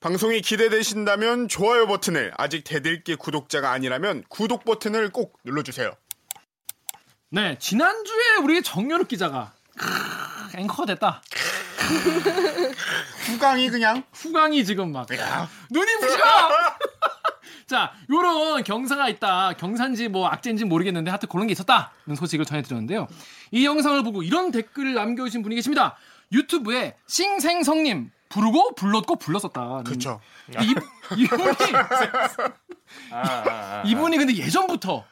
방송이 기대되신다면 좋아요 버튼을 아직 대들기 구독자가 아니라면 구독 버튼을 꼭 눌러주세요. 네, 지난주에 우리 정연욱 기자가 크, 앵커가 됐다. 후광이 그냥 후광이 지금 막 야. 눈이 부셔. 자, 요런 경사가 있다. 경산지 뭐 악재인지 모르겠는데 하여튼 그런 게 있었다는 소식을 전해드렸는데요. 이 영상을 보고 이런 댓글을 남겨주신 분이 계십니다. 유튜브에 싱생성님 부르고 불렀고 불렀었다. 이, 이분이 이분이 근데 예전부터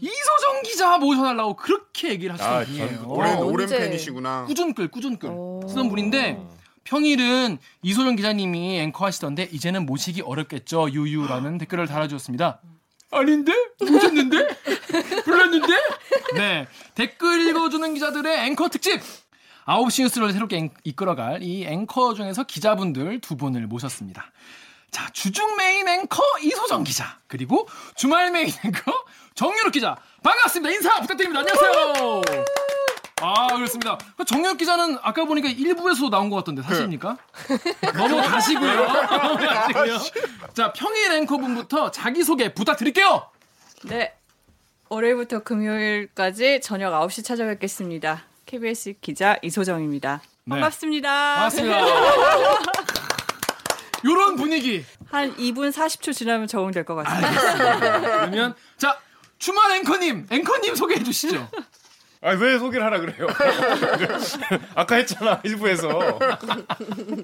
이소정 기자 모셔달라고 그렇게 얘기를 하시던 아, 분이에요. 오랜 어, 오랜? 팬이시구나. 꾸준글 꾸준글 오. 쓰던 분인데 평일은 이소정 기자님이 앵커 하시던데 이제는 모시기 어렵겠죠 유유라는 댓글을 달아주셨습니다. 아닌데 모셨는데 불렀는데 네 댓글 읽어주는 기자들의 앵커 특집 9시 뉴스를 새롭게 앵- 이끌어갈 이 앵커 중에서 기자분들 두 분을 모셨습니다. 자 주중 메인 앵커 이소정 기자 그리고 주말 메인 앵커 정연욱 기자 반갑습니다 인사 부탁드립니다 안녕하세요. 아 그렇습니다. 정연욱 기자는 아까 보니까 일부에서 나온 것 같던데 사실입니까? 넘어가시고요. 넘어가시고요. 자 평일 앵커 분부터 자기 소개 부탁드릴게요. 네. 월요일부터 금요일까지 저녁 9시 찾아뵙겠습니다. KBS 기자 이소정입니다. 네. 반갑습니다. 반갑습니다. 요런 분위기. 한 2분 40초 지나면 적응될 것 같습니다. 그러면 자 주말 앵커님 앵커님 소개해 주시죠. 아, 왜 소개를 하라 그래요? 아까 했잖아, 일부에서.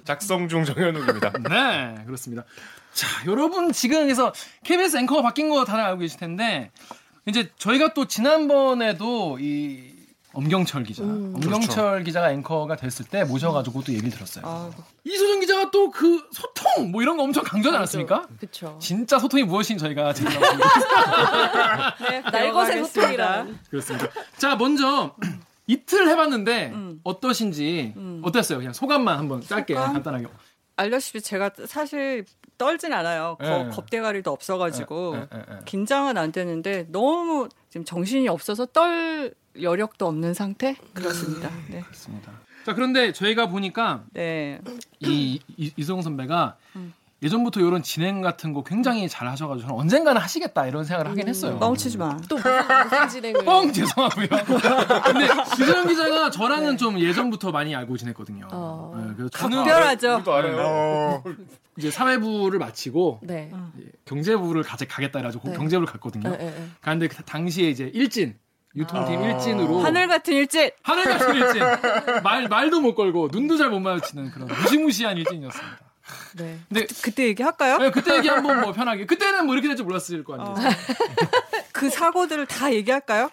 작성 중 정현욱입니다. 네, 그렇습니다. 자, 여러분 지금 그래서 KBS 앵커가 바뀐 거 다들 알고 계실 텐데 이제 저희가 또 지난번에도 이 엄경철 기자, 엄경철 기자가 앵커가 됐을 때 모셔가지고 또 얘기를 들었어요. 아, 이소정 기자가 또 그 소통 뭐 이런 거 엄청 강조하지 않았습니까? 그쵸. 진짜 소통이 무엇인지 저희가 지금 네, 날것의. 소통이란. 그렇습니다. 자, 먼저 이틀 해봤는데 음. 어떠신지 음. 어땠어요? 그냥 소감만 한번 짧게 소감? 간단하게. 알다시피 제가 사실 떨진 않아요. 거- 예. 겁대가리도 없어가지고 예, 예, 예. 긴장은 안 되는데 너무 지금 정신이 없어서 떨 여력도 없는 상태 그렇습니다. 네. 그렇습니다. 자, 그런데 저희가 보니까 네. 이, 이 이소영 선배가 음. 예전부터 이런 진행 같은 거 굉장히 잘 하셔가지고 저는 언젠가는 하시겠다 이런 생각을 하긴 했어요. 뻥치지 마. 또 무슨, 진행을. 뻥 죄송하고요. 근데 이소영 기자가 저랑은 좀 예전부터 많이 알고 지냈거든요. 어. 네, 그래서 저는 특별하죠. 또 알아요. 어, 이제 사회부를 마치고 네. 경제부를 가재 가겠다 해가지고 네. 경제부를 갔거든요. 네, 네, 네. 갔는데 그 당시에 이제 일진 유통팀 아. 일진으로 하늘 같은 일진. 하늘 같은 일진 말 말도 못 걸고 눈도 잘 못 마주치는 그런 무시무시한 일진이었습니다. 네. 근데 그때 얘기할까요? 네, 그때 얘기 한번 뭐 편하게 그때는 뭐 이렇게 될 줄 몰랐을 거 아니에요. 어. 그 사고들을 다 얘기할까요?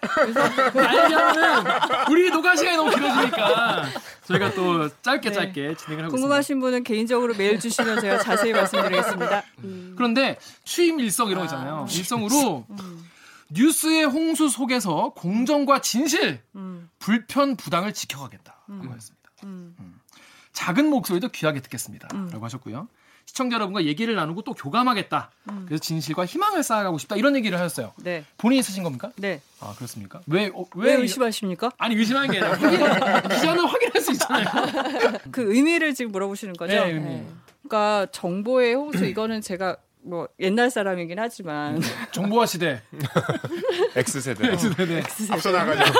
알려면 우리 녹화 시간이 너무 길어지니까 저희가 또 짧게 네. 짧게 진행을 하고 있습니다. 궁금하신 분은 개인적으로 메일 주시면 제가 자세히 말씀드리겠습니다. 그런데 취임 일성 이런 거 있잖아요. 일성으로 뉴스의 홍수 속에서 공정과 진실, 음, 불편 부당을 지켜가겠다. 라고 했습니다. 음. 작은 목소리도 귀하게 듣겠습니다. 음. 라고 하셨고요. 시청자 여러분과 얘기를 나누고 또 교감하겠다. 음. 그래서 진실과 희망을 쌓아가고 싶다. 이런 얘기를 하셨어요. 네, 본인이 쓰신 겁니까? 네. 아, 그렇습니까? 왜, 어, 왜 왜, 의심하십니까? 아니, 의심하는 게 아니라 기자는 확인할 수 있잖아요. 그 의미를 지금 물어보시는 거죠? 네, 의미. 네. 그러니까 정보의 홍수 이거는 제가 뭐 옛날 사람이긴 하지만 정보화 시대. X세대. 네. 앞서 나가죠.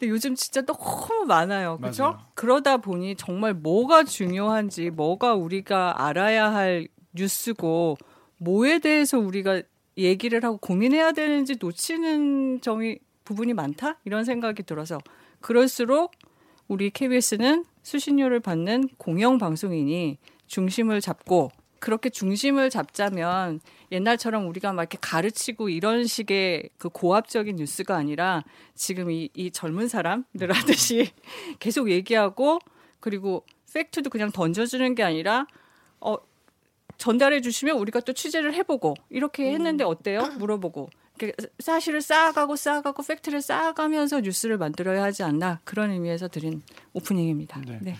근데 요즘 진짜 너무 많아요. 그죠? 맞아요. 그러다 보니 정말 뭐가 중요한지, 뭐가 우리가 알아야 할 뉴스고, 뭐에 대해서 우리가 얘기를 하고 고민해야 되는지 놓치는 점이 부분이 많다? 이런 생각이 들어서 그럴수록 우리 KBS는 수신료를 받는 공영 방송이니 중심을 잡고 그렇게 중심을 잡자면 옛날처럼 우리가 막 이렇게 가르치고 이런 식의 그 고압적인 뉴스가 아니라 지금 이, 이 젊은 사람들 하듯이 계속 얘기하고 그리고 팩트도 그냥 던져주는 게 아니라 어 전달해 주시면 우리가 또 취재를 해보고 이렇게 했는데 어때요? 물어보고 사실을 쌓아가고 쌓아가고 팩트를 쌓아가면서 뉴스를 만들어야 하지 않나 그런 의미에서 드린 오프닝입니다. 네. 네.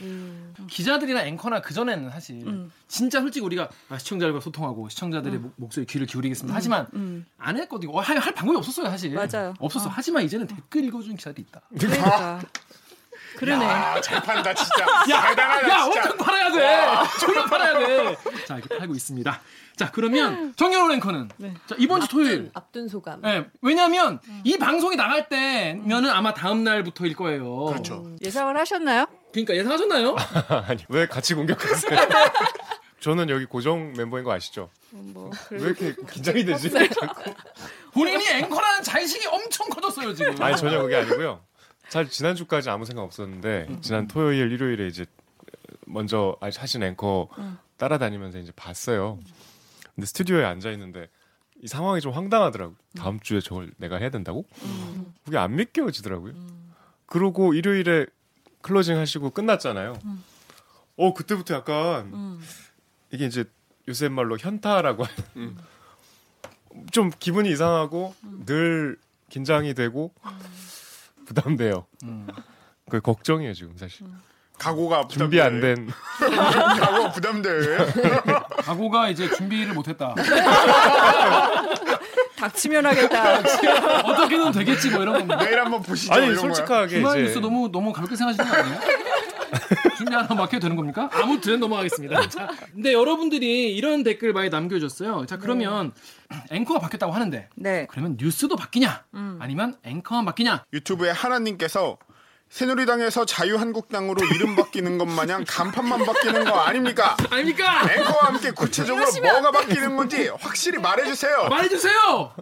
기자들이나 앵커나 그 전에는 사실 음. 진짜 솔직히 우리가 아, 시청자들과 소통하고 시청자들의 목- 목소리 귀를 기울이겠습니다. 하지만 음. 안 했거든요. 할, 할 방법이 없었어요, 사실. 맞아요. 없었어. 어. 하지만 이제는 댓글 읽어주는 기자들이 있다. 그러니까 그러네. 아, 잘 판다 진짜. 야, 대단하다 야, 진짜. 엄청 팔아야 돼. 조금 팔아야 돼. 자, 이렇게 팔고 있습니다. 자, 그러면 정현호 앵커는 네. 자, 이번 주 토요일. 앞둔 소감. 예, 왜냐하면 이 방송이 나갈 때면은 아마 다음 날부터일 거예요. 그렇죠. 예상을 하셨나요? 그러니까 예상하셨나요? 아니 왜 같이 공격하세요? 저는 여기 고정 멤버인 거 아시죠? 뭐 왜 이렇게 긴장이 되지? 본인이 앵커라는 자의식이 엄청 커졌어요 지금. 아니 전혀 그게 아니고요. 사실 지난주까지 아무 생각 없었는데 지난 토요일 일요일에 이제 먼저 하신 앵커 따라다니면서 이제 봤어요. 근데 스튜디오에 앉아 있는데 이 상황이 좀 황당하더라고. 요 다음 주에 저걸 내가 해야 된다고? 그게 안 믿겨지더라고요. 그러고 일요일에 클로징 하시고 끝났잖아요. 어 그때부터 약간 이게 이제 요새 말로 현타라고 하는 좀 기분이 이상하고 늘 긴장이 되고 부담돼요. 음. 그 걱정이에요 지금 사실. 각오가 준비 안. 된. 각오가 부담돼. 각오가 이제 준비를 못했다. 닥치면 하겠다. 어떻게든 되겠지 뭐 이런 겁니다. 내일 한번 보시죠. 아니. 솔직하게 주말 이제 뉴스 너무 너무 가볍게 생각하시는 거 아니에요? 준비 하나 맡겨도 되는 겁니까? 아무튼 넘어가겠습니다. 자, 근데 여러분들이 이런 댓글 많이 남겨줬어요. 자 그러면 앵커가 바뀌었다고 하는데 네. 그러면 뉴스도 바뀌냐? 아니면 앵커만 바뀌냐? 유튜브에 하나님께서 새누리당에서 자유한국당으로 이름 바뀌는 것 마냥 간판만 바뀌는 거 아닙니까? 아닙니까? 앵커와 함께 구체적으로 뭐가 바뀌는 건지 확실히 말해주세요. 말해주세요.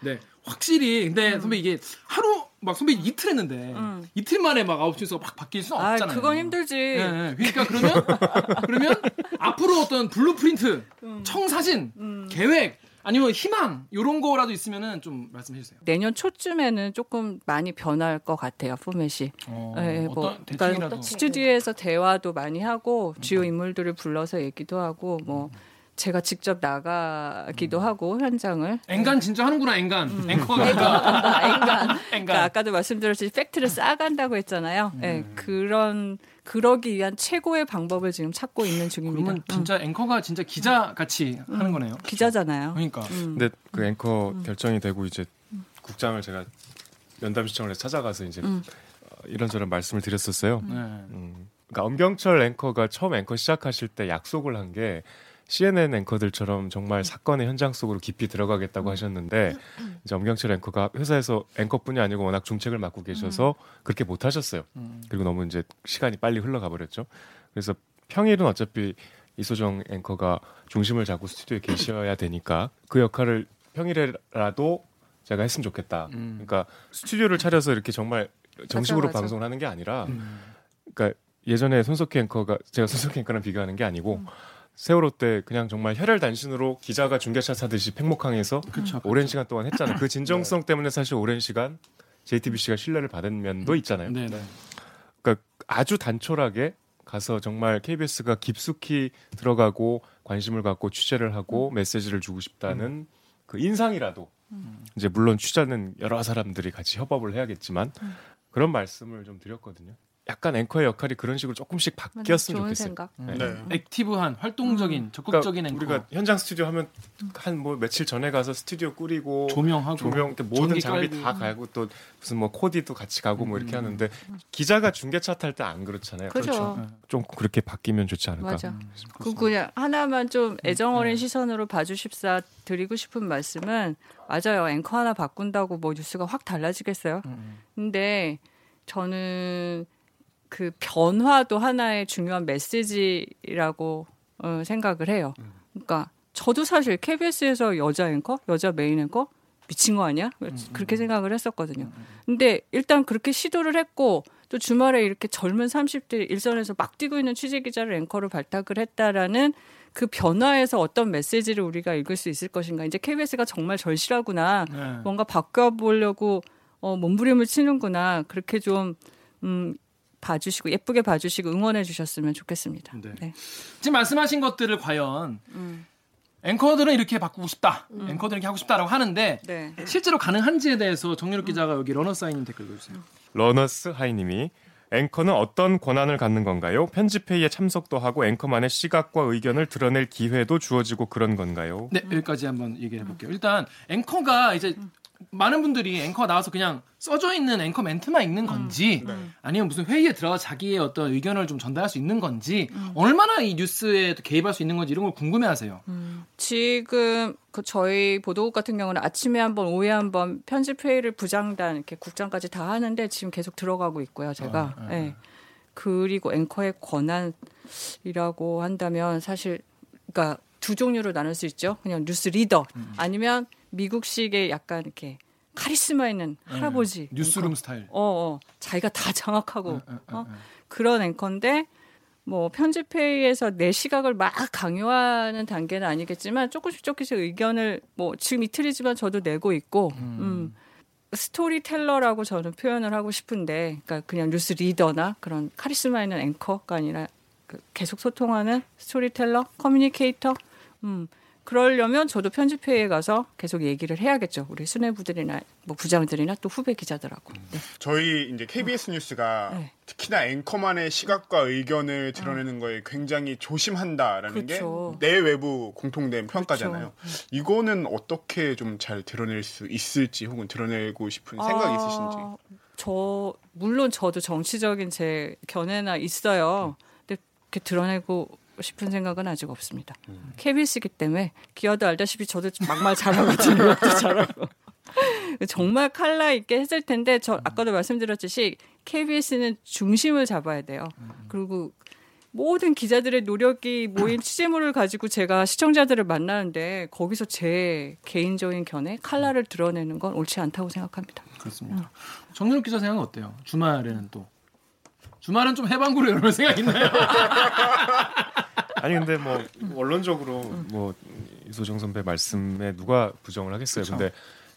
네, 확실히. 근데 선배 이게 하루 막 선배 이틀 했는데 이틀 만에 막 아홉 시에서 막 바뀔 수는 아, 없잖아요. 그건 힘들지. 예, 예. 그러니까 그러면 그러면 앞으로 어떤 blueprint, 청사진, 계획 아니면 희망 이런 거라도 있으면은 좀 말씀해 주세요. 내년 초쯤에는 조금 많이 변할 것 같아요, 포맷이. 어, 예, 뭐, 그러니까 스튜디오에서 대화도 많이 하고 주요 인물들을 불러서 얘기도 하고 뭐 제가 직접 나가기도 하고 현장을 앵간 진짜 하는구나 앵간 음. 앵커가 아, 앵간 앵간. 앵간 그러니까 아까도 말씀드렸듯이 팩트를 쌓아간다고 했잖아요. 예, 그런 그러기 위한 최고의 방법을 지금 찾고 있는 중입니다. 그러면 진짜 앵커가 진짜 기자 같이 하는 거네요. 음, 기자잖아요. 그러니까 근데 그 앵커 결정이 되고 이제 국장을 제가 연담시청을 찾아가서 이제 어, 이런저런 말씀을 드렸었어요. 네. 음, 그러니까 엄경철 앵커가 처음 앵커 시작하실 때 약속을 한 게 CNN 앵커들처럼 정말 사건의 현장 속으로 깊이 들어가겠다고 하셨는데 이제 엄경철 앵커가 회사에서 앵커뿐이 아니고 워낙 중책을 맡고 계셔서 그렇게 못 하셨어요. 음. 그리고 너무 이제 시간이 빨리 흘러가 버렸죠. 그래서 평일은 어차피 이소정 앵커가 중심을 잡고 스튜디오에 계셔야 되니까 그 역할을 평일에라도 제가 했으면 좋겠다. 음. 그러니까 스튜디오를 차려서 이렇게 정말 정식으로 맞아. 방송을 하는 게 아니라 음. 그러니까 예전에 손석희 앵커가 제가 손석희 앵커랑 비교하는 게 아니고 세월호 때 그냥 정말 혈혈단신으로 기자가 중계샷 하듯이 팽목항에서 그쵸, 오랜 시간 동안 했잖아요. 그 진정성 때문에 사실 오랜 시간 JTBC가 신뢰를 받은 면도 있잖아요. 네, 네. 그러니까 아주 단촐하게 가서 정말 KBS가 깊숙이 들어가고 관심을 갖고 취재를 하고 메시지를 주고 싶다는 그 인상이라도 이제 물론 취재는 여러 사람들이 같이 협업을 해야겠지만 그런 말씀을 좀 드렸거든요. 약간 앵커의 역할이 그런 식으로 조금씩 바뀌었으면 좋은 좋겠어요. 생각. 네. 네. active한 활동적인 적극적인 그러니까 앵커 우리가 현장 스튜디오 하면 한 뭐 며칠 전에 가서 스튜디오 꾸리고 조명하고 조명 모든 장비 깔고. 다 깔고 또 무슨 뭐 코디도 같이 가고 뭐 이렇게 하는데 기자가 중계차 탈 때 안 그렇잖아요. 그렇죠. 좀 그렇게 바뀌면 좋지 않을까. 맞아. 그 그냥 하나만 좀 애정 어린 시선으로 봐주십사 드리고 싶은 말씀은 맞아요. 앵커 하나 바꾼다고 뭐 뉴스가 확 달라지겠어요. 음. 근데 저는 그 변화도 하나의 중요한 메시지라고 어, 생각을 해요. 그러니까 저도 사실 KBS에서 여자 앵커, 여자 메인 앵커 미친 거 아니야? 그렇게 생각을 했었거든요. 근데 일단 그렇게 시도를 했고 또 주말에 이렇게 젊은 30대 일선에서 막 뛰고 있는 취재 기자를 앵커로 발탁을 했다라는 그 변화에서 어떤 메시지를 우리가 읽을 수 있을 것인가. 이제 KBS가 정말 절실하구나. 네. 뭔가 바꿔 보려고 어, 몸부림을 치는구나. 그렇게 좀 음, 봐주시고 예쁘게 봐주시고 응원해 주셨으면 좋겠습니다. 네. 네. 지금 말씀하신 것들을 과연 음. 앵커들은 이렇게 바꾸고 싶다. 앵커들은 이렇게 하고 싶다라고 하는데 네. 실제로 가능한지에 대해서 정연욱 기자가 여기 러너스 하이님 댓글 읽어주세요. 러너스 하이님이 앵커는 어떤 권한을 갖는 건가요? 편집회의에 참석도 하고 앵커만의 시각과 의견을 드러낼 기회도 주어지고 그런 건가요? 네, 여기까지 한번 얘기를 해볼게요. 일단 앵커가 이제 많은 분들이 앵커가 나와서 그냥 써져 있는 앵커 멘트만 읽는 건지 아니면 무슨 회의에 들어가 자기의 어떤 의견을 좀 전달할 수 있는 건지 얼마나 이 뉴스에 또 개입할 수 있는 건지 이런 걸 궁금해하세요. 지금 그 저희 보도국 같은 경우는 아침에 한 번, 오후에 한번 편집 회의를 부장단 이렇게 국장까지 다 하는데 지금 계속 들어가고 있고요. 제가. 아, 아, 예. 그리고 앵커의 권한이라고 한다면 사실 그러니까 두 종류로 나눌 수 있죠. 그냥 뉴스 리더 음. 아니면 미국식의 약간 이렇게 카리스마 있는 할아버지 네. 뉴스룸. 스타일. 어, 어. 자기가 다 장악하고 어, 어, 어. 그런 앵커인데 뭐 편집회의에서 내 시각을 막 강요하는 단계는 아니겠지만 조금씩 조금씩 의견을 뭐 지금 이틀이지만 저도 내고 있고 음. storyteller라고 저는 표현을 하고 싶은데 그러니까 그냥 뉴스 reader나 그런 카리스마 있는 앵커가 아니라 그 계속 소통하는 storyteller, communicator 음. 그러려면 저도 편집회의에 가서 계속 얘기를 해야겠죠. 우리 수뇌부들이나 뭐 부장들이나 또 후배 기자들하고. 네. 저희 이제 KBS 뉴스가 네. 특히나 앵커만의 시각과 의견을 드러내는 거에 굉장히 조심한다라는 그렇죠. 게 내외부 공통된 평가잖아요. 이거는 어떻게 좀 잘 드러낼 수 있을지 혹은 드러내고 싶은 생각 이 있으신지. 아, 저 물론 저도 정치적인 제 견해나 있어요. 근데 그렇게 드러내고 싶은 생각은 아직 없습니다. KBS이기 때문에 기아도 알다시피 저도 막말 잘하거든요. 욕도 잘하고. 정말 칼라 있게 했을 텐데 저 아까도 말씀드렸듯이 KBS는 중심을 잡아야 돼요. 그리고 모든 기자들의 노력이 모인 취재물을 가지고 제가 시청자들을 만나는데 거기서 제 개인적인 견해, 칼라를 드러내는 건 옳지 않다고 생각합니다. 그렇습니다. 정유럽 기자 생각은 어때요? 주말에는 또 주말은 좀 해방구로 열을 생각 있나요? 아니 근데 뭐 원론적으로 뭐 이소정 선배 말씀에 누가 부정을 하겠어요. 그쵸. 근데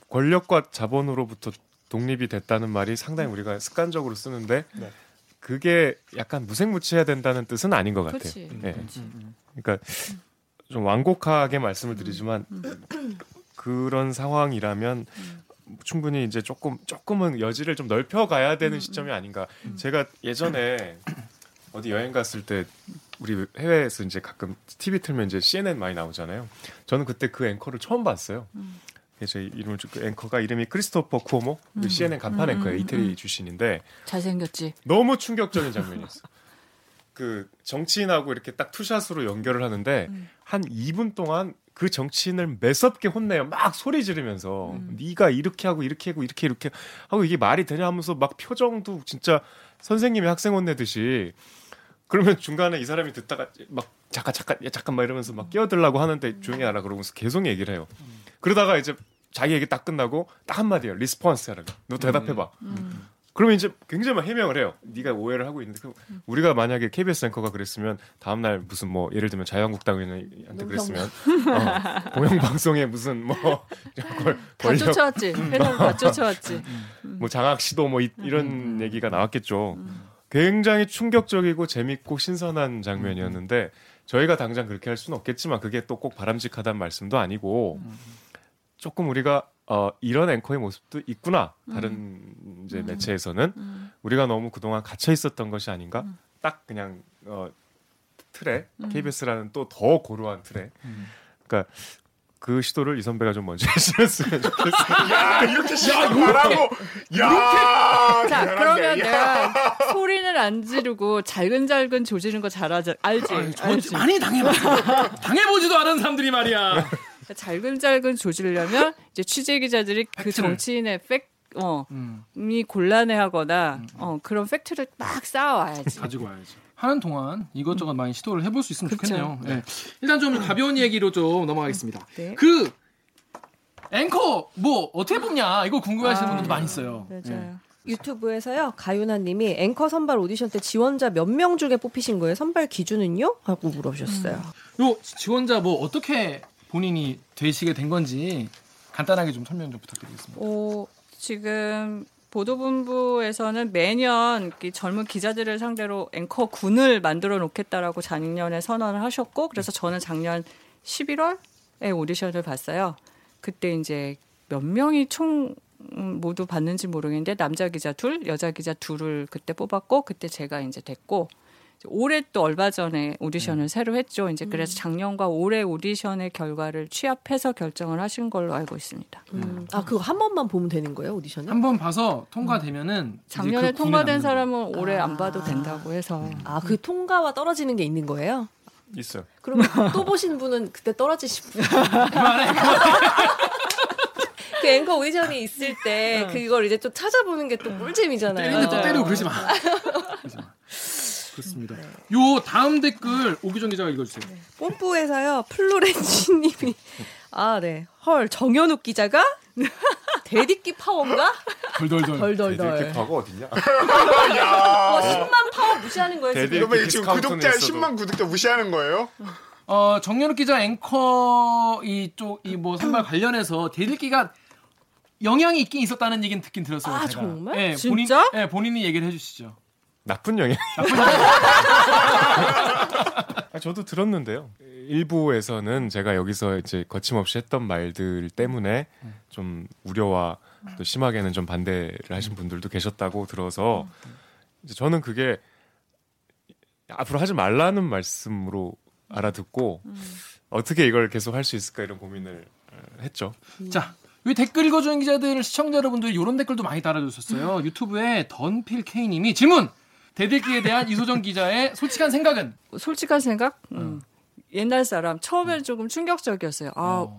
권력과 자본으로부터 독립이 됐다는 말이 상당히 우리가 습관적으로 쓰는데 네. 그게 약간 무색무취해야 된다는 뜻은 아닌 것 같아요. 그렇지. 예. 그렇지. 그러니까 좀 완곡하게 말씀을 드리지만 그런 상황이라면 충분히 이제 조금 조금은 여지를 좀 넓혀 가야 되는 시점이 아닌가. 제가 예전에 어디 여행 갔을 때 우리 해외에서 이제 가끔 TV 틀면 이제 CNN 많이 나오잖아요. 저는 그때 그 앵커를 처음 봤어요. 제 이름을 좀- 그 앵커가 이름이 크리스토퍼 쿠오모 그 CNN 간판 앵커예요 이태리 출신인데 잘생겼지. 너무 충격적인 장면이었어. 그 정치인하고 이렇게 딱 투샷으로 연결을 하는데 한 2분 동안 그 정치인을 매섭게 혼내요. 막 소리 지르면서 네가 이렇게 하고 이렇게 하고 이렇게 이렇게 하고 이게 말이 되냐 하면서 막 표정도 진짜 선생님이 학생 혼내듯이 그러면 중간에 이 사람이 듣다가 막 잠깐 잠깐 야 잠깐 막 이러면서 막 끼어들라고 하는데 조용히 하라 그러면서 계속 얘기를 해요. 그러다가 이제 자기 얘기 딱 끝나고 딱 한마디예요. response 하라고. 너 대답해봐. 그러면 이제 굉장히 막 해명을 해요. 네가 오해를 하고 있는데 우리가 만약에 KBS 앵커가 그랬으면 다음 날 무슨 뭐 예를 들면 자유한국당 의원한테 그랬으면 어, 공영방송에 무슨 뭐 걸- 다 쫓아왔지. 회사를 다 쫓아왔지. 뭐 장학 시도 뭐 이, 런 얘기가 나왔겠죠. 굉장히 충격적이고 재밌고 신선한 장면이었는데 저희가 당장 그렇게 할 수는 없겠지만 그게 또 꼭 바람직하다는 말씀도 아니고 조금 우리가 어, 이런 앵커의 모습도 있구나. 다른 이제 매체에서는 우리가 너무 그동안 갇혀 있었던 것이 아닌가? 딱 그냥 어, 틀에 KBS라는 또 더 고루한 틀에 그러니까 그 시도를 이 선배가 좀 먼저 했으면 좋겠어요. 야 이렇게 시작 말하고 야 자. 그러면 야. 내가 소리는 안 지르고 잘근잘근 조지는 거 잘하지. 알지? 아니, 저 알지? 많이 당해봤어. 당해보지도 않은 사람들이 말이야. 잘근잘근 조지려면 이제 취재 기자들이 그. 정치인의 팩, 어, 음, 이 곤란해하거나 어, 그런 팩트를 막 쌓아와야지. 가지고 와야지. 하는 동안 이것저것 많이 시도를 해볼 수 있으면 그쵸. 좋겠네요. 네. 일단 좀 가벼운 얘기로 좀 넘어가겠습니다. 네. 그 앵커 뭐 어떻게 뽑냐 이거 궁금해하시는 아, 분들도 많이 있어요. 맞아요. 네. 유튜브에서요 가윤아님이 앵커 선발 오디션 때 지원자 몇 명 중에 뽑히신 거예요? 선발 기준은요? 하고 물어보셨어요. 요 지원자 뭐 어떻게 본인이 되시게 된 건지 간단하게 좀 설명 좀 부탁드리겠습니다. 어, 지금 보도본부에서는 매년 이 젊은 기자들을 상대로 앵커 군을 만들어 놓겠다라고 작년에 선언을 하셨고 그래서 저는 작년 11월 오디션을 봤어요. 그때 이제 몇 명이 총 음, 모두 봤는지 모르겠는데 남자 기자 둘, 여자 기자 둘을 그때 뽑았고 그때 제가 이제 됐고 올해 또 얼마 전에 오디션을 새로 했죠. 이제 그래서 작년과 올해 오디션의 결과를 취합해서 결정을 하신 걸로 알고 있습니다. 음. 아 그거 한 번만 보면 되는 거예요 오디션은? 한번 봐서 통과되면은 이제 작년에 그 통과된 사람은 올해 안 아. 봐도 된다고 해서 아그 통과와 떨어지는 게 있는 거예요? 있어요. 그러면 또 보신 분은 그때 떨어지신 분. 그 앵커 오디션이 있을 때 그걸 이제 또 찾아보는 게 또 꿀잼이잖아요. 때리고 그러지 마. 그러지 마. 그렇습니다. 요 다음 댓글 오기정 기자가 읽어주세요. 뽐뿌에서요 플로렌치님이 아 네. 헐 정현욱 기자가 대디끼 파워인가? 덜덜덜. 덜덜덜. 이렇게 과거 어딨냐? 와 10만 파워 무시하는 거예요 지금. 그러면 지금 구독자 있어도. 10만 구독자 무시하는 거예요? 어 정연욱 기자 앵커 이쪽 이 뭐 선발 관련해서 대들기가 영향이 있긴 있었다는 얘기는 듣긴 들었어요. 아, 제가. 정말? 예, 진짜? 본인, 예, 본인이 얘기를 해주시죠. 나쁜 영향. 아, 저도 들었는데요. 일부에서는 제가 여기서 이제 거침없이 했던 말들 때문에 좀 우려와 또 심하게는 좀 반대를 하신 분들도 계셨다고 들어서 이제 저는 그게 앞으로 하지 말라는 말씀으로 알아듣고 어떻게 이걸 계속 할 수 있을까 이런 고민을 어, 했죠. 자, 이 댓글 읽어주는 기자들 시청자 여러분들 이런 댓글도 많이 달아주셨어요. 유튜브에 던필 K님이 질문. 대들기에 대한 이소정 기자의 솔직한 생각은? 솔직한 생각? 음. 옛날 사람 처음에 조금 충격적이었어요. 아 어,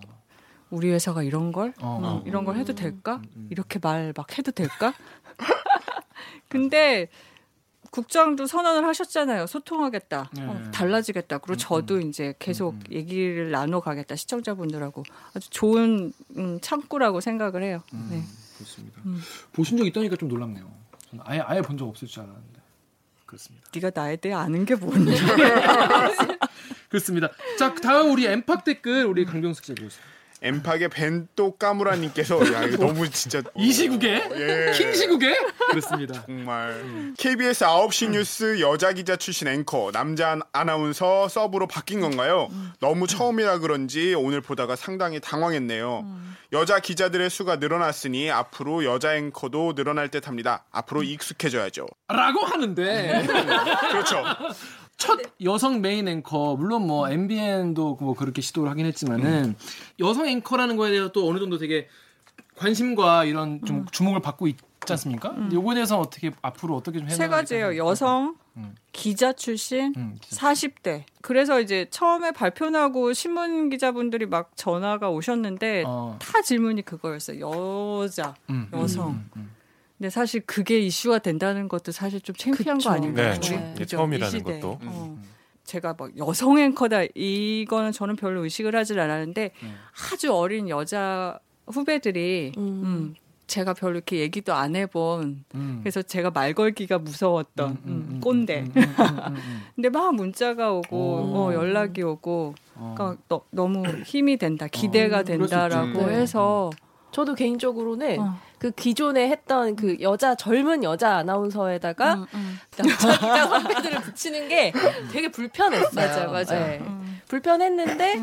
우리 회사가 이런 걸 어. 음, 이런 걸 해도 될까? 이렇게 말 막 해도 될까? 근데 국장도 선언을 하셨잖아요. 소통하겠다. 네. 어, 달라지겠다. 그리고 저도 이제 계속 얘기를 나눠가겠다. 시청자분들하고 아주 좋은 음, 창구라고 생각을 해요. 네. 그렇습니다. 음. 보신 적 있다니까 좀 놀랍네요. 아예 아예 본 적 없을 줄 알았는데. 그렇습니다. 네가 나에 대해 아는 게 뭔데? 그렇습니다. 자, 다음 우리 엠팍 댓글 우리 강병수 기자 읽어주세요. 엠팍의 벤또 까무라님께서 야 이거 너무 진짜 이 시국에? 예. 킹 시국에? 그렇습니다. 정말 KBS 9시 뉴스 여자 기자 출신 앵커 남자 아나운서 서브로 바뀐 건가요? 너무 처음이라 그런지 오늘 보다가 상당히 당황했네요. 여자 기자들의 수가 늘어났으니 앞으로 여자 앵커도 늘어날 듯합니다. 앞으로 익숙해져야죠. 라고 하는데 그렇죠. 첫 여성 메인 앵커 물론 뭐 MBN도 뭐 그렇게 시도를 하긴 했지만은 여성 앵커라는 거에 대해서 또 어느 정도 되게 관심과 이런 좀 주목을 받고 있지 않습니까? 요거에 대해서 어떻게 앞으로 어떻게 좀세 해나갈까 가지예요. 여성, 음. 기자 출신, 음, 기자. 40대. 그래서 이제 처음에 발표 나고 신문 기자분들이 막 전화가 오셨는데 어. 다 질문이 그거였어요. 여자, 음, 여성. 음, 음. 근데 사실 그게 이슈가 된다는 것도 사실 좀 창피한 그쵸. 거 아닌가요? 네, 네. 처음이라는. 것도. 어. 제가 막 여성 앵커다 이거는 저는 별로 의식을 하질 않았는데 음. 아주 어린 여자 후배들이 음. 음, 제가 별로 이렇게 얘기도 안 해본 음. 그래서 제가 말 걸기가 무서웠던 음, 음, 음, 음, 꼰대. 음, 음, 음, 음. 근데 막 문자가 오고 오. 어, 연락이 오고 어. 그러니까 너, 너무 힘이 된다 기대가 어, 그럴 수 된다라고 있지. 해서 저도 개인적으로는 어. 그 기존에 했던 그 여자 젊은 여자 아나운서에다가 음, 음. 남자 기자 선배들을 붙이는 게 되게 불편했어요. 맞아 맞아 네. 음. 불편했는데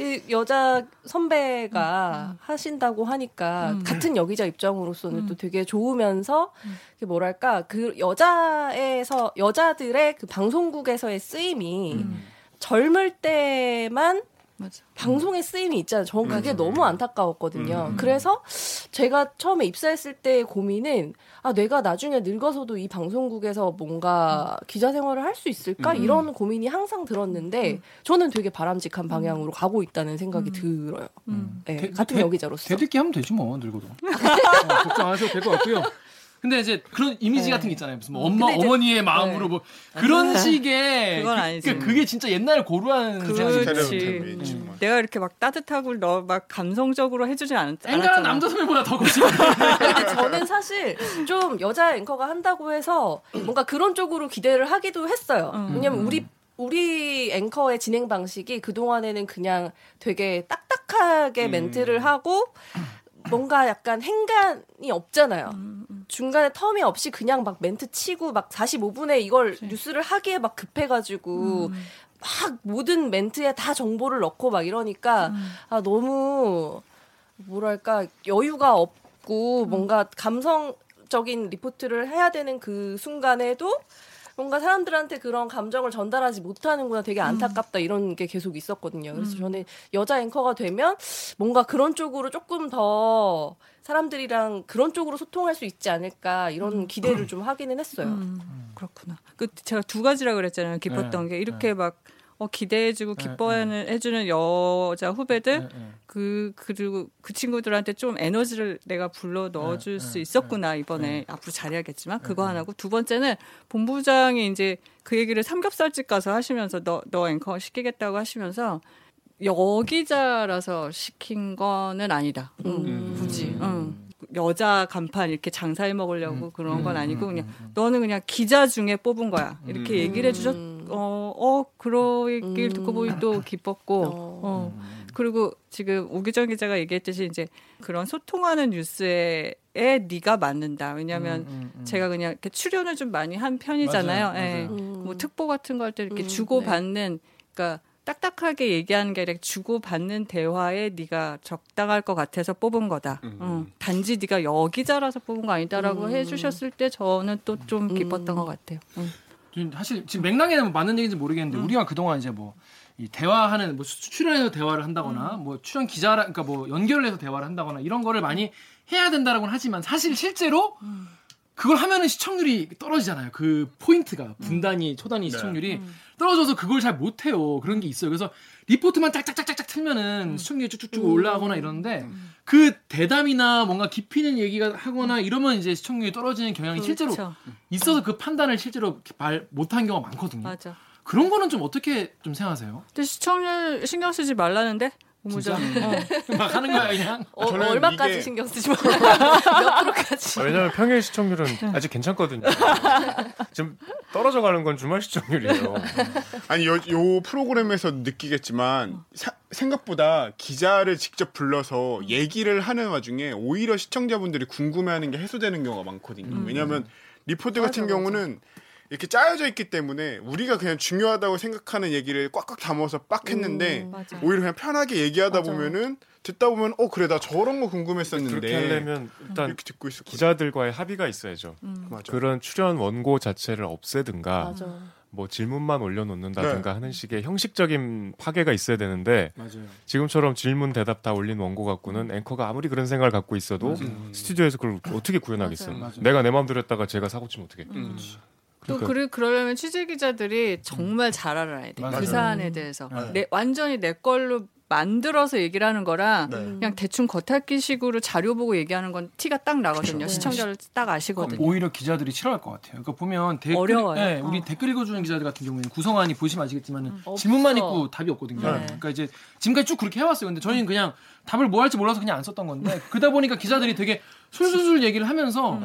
이 여자 선배가 하신다고 하니까 음. 같은 여기자 입장으로서는 음. 또 되게 좋으면서 그게 뭐랄까 그 여자에서 여자들의 그 방송국에서의 쓰임이 음. 젊을 때만 맞아 방송에 쓰임이 있잖아요. 저는 그게 너무 안타까웠거든요. 음. 그래서 제가 처음에 입사했을 때의 고민은 아 내가 나중에 늙어서도 이 방송국에서 뭔가 기자 생활을 할 수 있을까 음. 이런 고민이 항상 들었는데 저는 되게 바람직한 방향으로 가고 있다는 생각이 들어요. 음. 네, 대- 같은 대- 여기자로서. 대들기 하면 되지 뭐 늙어도 어, 걱정 안 하셔도 될 것 같고요. 근데 이제 그런 이미지 네. 같은 게 있잖아요. 무슨 뭐 엄마 근데 이제- 어머니의 마음으로 네. 뭐 그런 식의 그건 그- 아니지. 그, 그게 진짜 옛날 고루한 그렇지. 음. 내가 이렇게 막 따뜻하고 너 막 감성적으로 해주진 않, 앵간한 않았잖아. 남자 선배보다 더. 근데 저는 사실 좀 여자 앵커가 한다고 해서 뭔가 그런 쪽으로 기대를 하기도 했어요. 음. 왜냐면 우리 우리 앵커의 진행 방식이 그 동안에는 그냥 되게 딱딱하게 음. 멘트를 하고 뭔가 약간 행간이 없잖아요. 중간에 텀이 없이 그냥 막 멘트 치고 막 45분에 이걸 뉴스를 하기에 막 급해가지고 막 모든 멘트에 다 정보를 넣고 막 이러니까 아 너무 뭐랄까 여유가 없고 뭔가 감성적인 리포트를 해야 되는 그 순간에도 뭔가 사람들한테 그런 감정을 전달하지 못하는구나 되게 안타깝다 이런 게 계속 있었거든요. 그래서 저는 여자 앵커가 되면 뭔가 그런 쪽으로 조금 더 사람들이랑 그런 쪽으로 소통할 수 있지 않을까 이런 기대를 좀 하기는 했어요. 음, 그렇구나. 그 제가 두 가지라 그랬잖아요. 기뻤던 네, 게 이렇게 막 어, 기대해주고 네, 기뻐하는 해주는 여자 후배들 네, 네. 그 그리고 그 친구들한테 좀 에너지를 내가 불러 넣어줄 네, 수 네, 있었구나 이번에 앞으로 잘해야겠지만 그거 하나고 두 번째는 본부장이 이제 그 얘기를 삼겹살집 가서 하시면서 너 너 앵커 시키겠다고 하시면서 여기자라서 시킨 거는 아니다. 응, 굳이. 응. 여자 간판 이렇게 장사해 먹으려고 그런 건 아니고 그냥 너는 그냥 기자 중에 뽑은 거야. 이렇게 얘기를 해주셨. 어, 어, 그러길 듣고 보니 또 기뻤고. 어. 어. 그리고 지금 오기정 기자가 얘기했듯이 이제 그런 소통하는 뉴스에 에 네가 맞는다. 왜냐하면 제가 그냥 이렇게 출연을 좀 많이 한 편이잖아요. 맞아요, 예. 맞아요. 뭐 특보 같은 거 할 때 이렇게 음, 주고 받는 그러니까 딱딱하게 얘기하는 게 아니라 주고 받는 대화에 네가 적당할 것 같아서 뽑은 거다. 응. 단지 네가 여기자라서 뽑은 거 아니다라고 음. 해주셨을 때 저는 또 좀 기뻤던 음. 것 같아요. 응. 지금 사실 지금 맥락에는 뭐 맞는 얘기인지 모르겠는데 우리가 그동안 이제 뭐이 대화하는 뭐 수- 출연해서 대화를 한다거나 뭐 출연 기자라 그러니까 뭐 연결을 해서 대화를 한다거나 이런 거를 많이 해야 된다라고는 하지만 사실 실제로 그걸 하면은 시청률이 떨어지잖아요. 그 포인트가 분단위 초단위 시청률이 떨어져서 그걸 잘 못해요. 그런 게 있어요. 그래서 리포트만 짝짝짝짝짝 틀면은 시청률이 쭉쭉쭉 올라가거나 이러는데 그 대담이나 뭔가 깊이 있는 얘기가 하거나 이러면 이제 시청률이 떨어지는 경향이 실제로 그렇죠. 있어서 그 판단을 실제로 말 못한 경우가 많거든요. 맞아. 그런 거는 좀 어떻게 좀 생각하세요? 근데 시청률 신경 쓰지 말라는데 본부장. 어. 막 하는 거야 그냥. 어, 저는 얼마까지 이게- 신경 쓰지 말아요. 몇 프로까지. 아, 왜냐면 평일 시청률은 아직 괜찮거든요. 지금 떨어져 가는 건 주말 시청률이에요. 아니 요, 요 프로그램에서 느끼겠지만 사- 생각보다 기자를 직접 불러서 얘기를 하는 와중에 오히려 시청자분들이 궁금해하는 게 해소되는 경우가 많거든요. 왜냐하면 리포트 같은 맞아, 경우는 이렇게 짜여져 있기 때문에 우리가 그냥 중요하다고 생각하는 얘기를 꽉꽉 담아서 빡 했는데 음. 오히려 그냥 편하게 얘기하다 맞아. 보면은 듣다 보면 어 그래 나 저런 거 궁금했었는데 그렇게 하려면 일단 이렇게 듣고 있었거든. 기자들과의 합의가 있어야죠. 맞아. 그런 출연 원고 자체를 없애든가 맞아. 뭐 질문만 올려놓는다든가 네. 하는 식의 형식적인 파괴가 있어야 되는데 맞아요. 지금처럼 질문 대답 다 올린 원고 갖고는 앵커가 아무리 그런 생각을 갖고 있어도 스튜디오에서 그걸 어떻게 구현하겠어? 맞아요. 맞아요. 내가 내 마음대로 했다가 제가 사고 치면 어떻게? 또 그러니까 그래 그러려면 취재 기자들이 정말 잘 알아야 돼. 맞아요. 그 사안에 대해서 네. 내, 완전히 내 걸로 만들어서 얘기를 하는 거랑 네. 그냥 대충 겉핥기식으로 자료 보고 얘기하는 건 티가 딱 나거든요. 시청자를 딱 아시거든요. 오히려 기자들이 싫어할 것 같아요. 그러니까 보면 댓글, 어려워요. 네, 우리 어. 댓글 읽어주는 기자들 같은 경우에는 구성안이 보시면 아시겠지만 은 없어. 질문만 있고 답이 없거든요. 네. 그러니까 이제 지금까지 쭉 그렇게 해왔어요. 근데 저희는 그냥 답을 뭐 할지 몰라서 그냥 안 썼던 건데 그러다 보니까 기자들이 되게 술술술 얘기를 하면서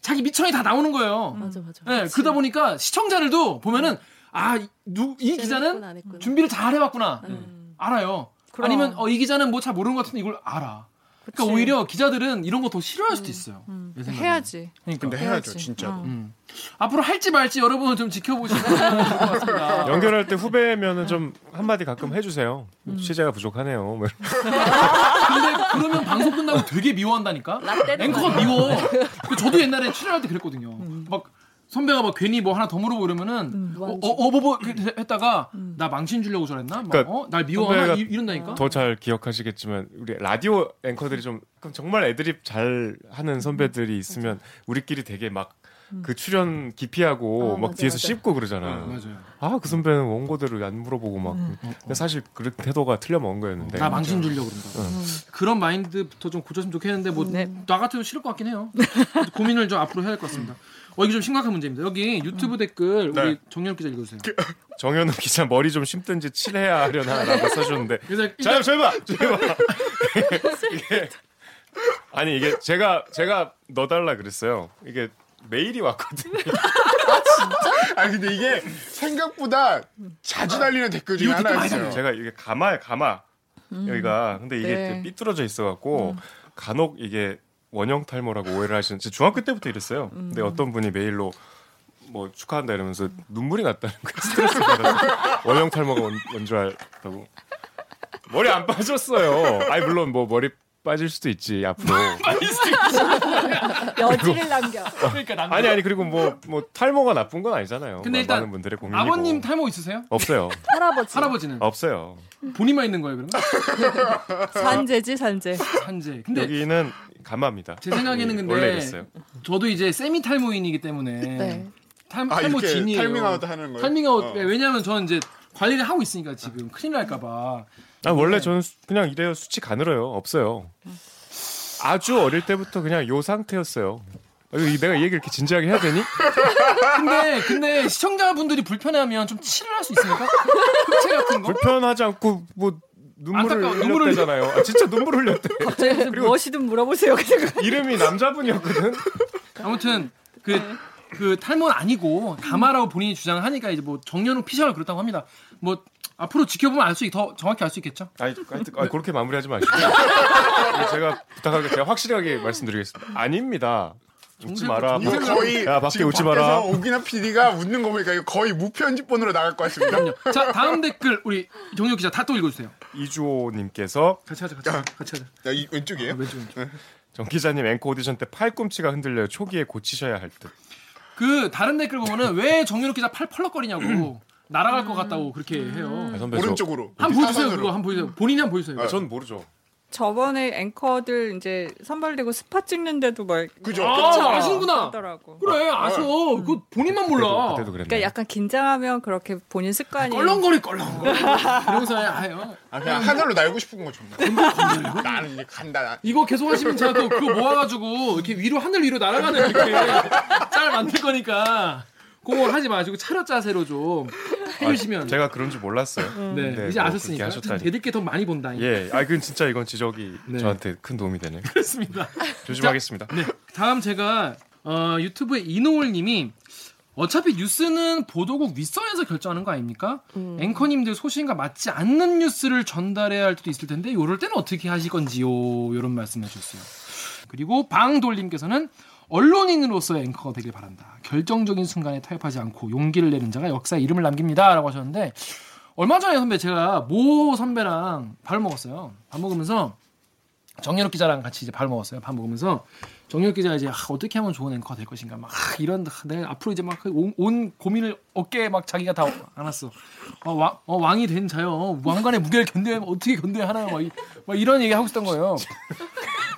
자기 미천이 다 나오는 거예요. 맞아 맞아. 네, 그러다 보니까 시청자들도 보면은 아, 이, 누, 이 기자는 안 했구나. 준비를 잘 해왔구나. 음. 알아요. 그럼. 아니면 어, 이 기자는 뭐 잘 모르는 것 같은데 이걸 알아. 그러니까. 오히려 기자들은 이런 거 더 싫어할 수도 있어요. 내 생각에는. 해야지. 그러니까. 근데 해야죠 해야지. 진짜. 어. 음. 앞으로 할지 말지 여러분은 좀 지켜보시면 좋을 것 같습니다. 연결할 때 후배면은 좀 한마디 가끔 해주세요. 취재가 부족하네요. 뭐. 근데 그러면 방송 끝나고 되게 미워한다니까? 앵커가 미워. 그 저도 옛날에 출연할 때 그랬거든요. 막 선배가 막 괜히 뭐 하나 더 물어보고 이러면은 어, 어, 어, 뭐, 뭐, 했다가 나 망신 주려고 저랬나? 막, 그러니까 어? 날 미워하나? 이- 이런다니까? 더 잘 기억하시겠지만 우리 라디오 앵커들이 좀 그럼 정말 애드립 잘 하는 선배들이 있으면 우리끼리 되게 막 그 출연 기피하고 아, 막 맞아, 뒤에서 맞아. 씹고 그러잖아. 맞아요. 아그 선배는 원고대로 안 물어보고 막. 근데 사실 그 태도가 틀려 먹은 거였는데. 나 망신 주려고 그런다. 그런 마인드부터 좀 고쳤으면 좋겠는데 뭐 네. 나 같아도 싫을 것 같긴 해요. 고민을 좀 앞으로 해야 될 것 같습니다. 어 이게 좀 심각한 문제입니다. 여기 유튜브 댓글 우리 네. 정현 기자 읽어주세요. 정현우 기자 머리 좀 심든지 칠해야 하려나라고 써주는데. 그래서 자, 저희 봐, 저희 봐. 아니 이게 제가 제가 넣어달라 그랬어요. 이게 메일이 왔거든요. 아 근데 이게 생각보다 자주 달리는 댓글 중에 하나였어요. 제가 이게 가마에 가마 여기가 근데 이게 네. 삐뚤어져 있어갖고 간혹 이게 원형 탈모라고 오해를 하시는 제 중학교 때부터 이랬어요. 근데 어떤 분이 메일로 뭐 축하한다 이러면서 눈물이 났다는 거야. 스트레스 받아서 원형 탈모가 온, 온줄 알았다고. 머리 안 빠졌어요. 아니 물론 뭐 머리 빠질 수도 있지 앞으로. 여지를 남겨. 그러니까 남 아니 아니 그리고 뭐뭐 탈모가 나쁜 건 아니잖아요. 근데 마- 일단 많은 분들의 고민이고. 아버님 탈모 있으세요? 없어요. 할아버지. 할아버지는 없어요. 본인만 있는 거예요, 그러면? 산재지 산재. 산재. 근데 여기는 감마입니다. 제 생각에는 근데 원래 이랬어요. 저도 이제 세미 탈모인이기 때문에 네. 탈, 아 탈모 이렇게 진이에요. 탈밍아웃 하는 거예요? 탈밍아웃. 어. 왜냐하면 저는 이제 관리를 하고 있으니까 지금 큰일 날까봐. 아 원래 저는 수- 그냥 이래요. 수치 가늘어요. 없어요. 아주 어릴 때부터 그냥 요 상태였어요. 내가 이 얘기 이렇게 진지하게 해야 되니? 근데 근데 시청자분들이 불편하면 좀 치료를 할 수 있습니까? 흑채 같은 거? 불편하지 않고 뭐 눈물을 안타까워, 눈물을 흘렸대잖아요. 아, 진짜 눈물 흘렸대. 갑자기 무슨 무엇이든 물어보세요. 그래서 이름이 남자분이었거든. 아무튼 그, 그 탈모는 아니고 가마라고 본인이 주장을 하니까 이제 뭐 정년후 피셜 그렇다고 합니다. 뭐 앞으로 지켜보면 알 수 더 정확히 알 수 있겠죠. 아니, 하여튼, 아, 그렇게 마무리하지 마시고. 제가 부탁하게 제가 확실하게 말씀드리겠습니다. 아닙니다. 웃지 마라. 이거 거의 야 밖에 웃지 마라. 오기나 PD가 웃는 거 보니까 거의 무편집본으로 나갈 것 같습니다. 자 다음 댓글 우리 정유 기자 다 또 읽어주세요. 이주호 님께서 같이 하자, 같이 하자, 같이 하자. 야, 이 왼쪽이에요? 아, 왼쪽 왼쪽. 정 기자님 앵커 오디션 때 팔꿈치가 흔들려요. 초기에 고치셔야 할 듯. 그 다른 댓글 보면은 왜 정유럽 기자 팔 펄럭거리냐고 날아갈 것 같다고 그렇게 해요. 아, 선배 저- 오른쪽으로. 한 번 보여주세요. 사선으로. 그거 한 번 보여주세요. 본인이 한 번 보여주세요. 아, 전 모르죠. 저번에 앵커들 이제 선발되고 스팟 찍는데도 막 그죠? 아, 아시는구나. 하더라고. 그래 아셔. 그거 본인만 몰라. 그때도, 그때도 그랬네. 그러니까 약간 긴장하면 그렇게 본인 습관이 껄렁거리 껄렁거리. 이러고서 아요. 아, 그냥 하늘로 날고 싶은 거죠. 나는 이제 간다. 나. 이거 계속 하시면 제가 그, 그거 모아가지고 이렇게 위로 하늘 위로 날아가는 이렇게 짤 만들 거니까 그거 하지 마시고 차렷 자세로 좀 해주시면. 아, 제가 그런 줄 몰랐어요. 네, 네, 이제 뭐 아셨으니까. 대들게 더 많이 본다. 예, 아, 그건 진짜 이건 지적이 네. 저한테 큰 도움이 되네요. 그렇습니다. 조심하겠습니다. 네, 다음 제가 어, 유튜브에 이노울님이 어차피 뉴스는 보도국 윗선에서 결정하는 거 아닙니까? 앵커님들 소신과 맞지 않는 뉴스를 전달해야 할 때도 있을 텐데 이럴 때는 어떻게 하실 건지요? 이런 말씀해 주셨어요. 그리고 방돌님께서는 언론인으로서의 앵커가 되길 바란다. 결정적인 순간에 타협하지 않고 용기를 내는 자가 역사에 이름을 남깁니다라고 하셨는데 얼마 전에 선배 제가 모 선배랑 밥을 먹었어요. 밥 먹으면서 정연욱 기자랑 같이 이제 밥을 먹었어요. 밥 먹으면서 정연욱 기자가 이제 아, 어떻게 하면 좋은 앵커가 될 것인가 막 아, 이런 내가 앞으로 이제 막온 온 고민을 어깨에 막 자기가 다 안았어. 어, 왕, 어, 왕이 된 자요. 왕관의 무게를 견뎌야 어떻게 견뎌야 하나요? 막, 이, 막 이런 얘기 하고 있었던 거예요.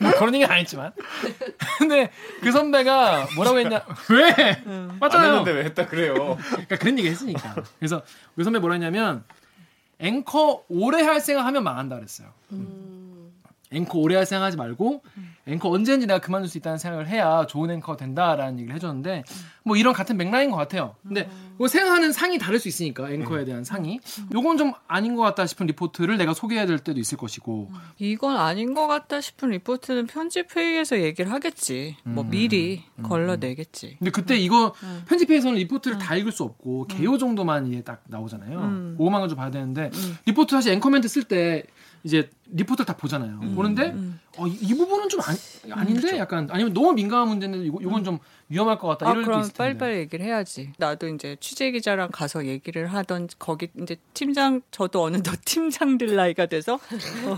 뭐 그런 얘기는 안 했지만. 근데 그 선배가 뭐라고 했냐? 왜? 안 맞잖아요. 했는데 왜 했다 그래요? 그러니까 그런 얘기 했으니까. 그래서 그 선배 뭐라 했냐면 앵커 오래 할 생각하면 망한다 그랬어요. 앵커 오래 할 생각하지 말고 앵커 언제든지 내가 그만둘 수 있다는 생각을 해야 좋은 앵커가 된다라는 얘기를 해줬는데 뭐 이런 같은 맥락인 것 같아요. 근데 그 생각하는 상이 다를 수 있으니까 앵커에 대한 상이. 요건 좀 아닌 것 같다 싶은 리포트를 내가 소개해야 될 때도 있을 것이고. 이건 아닌 것 같다 싶은 리포트는 편집 회의에서 얘기를 하겠지. 뭐 미리 걸러내겠지. 근데 그때 이거 편집회의에서는 리포트를 다 읽을 수 없고 개요 정도만 이게 딱 나오잖아요. 음. 그거만 좀 봐야 되는데 리포트 사실 앵커멘트 쓸 때 이제 리포트를 다 보잖아요. 보는데 어, 이, 이 부분은 좀 아니, 아닌데 약간 아니면 너무 민감한 문제인데 이거 이건 좀 위험할 것 같다 아, 이럴 때 그럼 있을 텐데. 빨리빨리 얘기를 해야지. 나도 이제 취재 기자랑 가서 얘기를 하던 거기 이제 팀장 저도 어느덧 팀장들 나이가 돼서 어,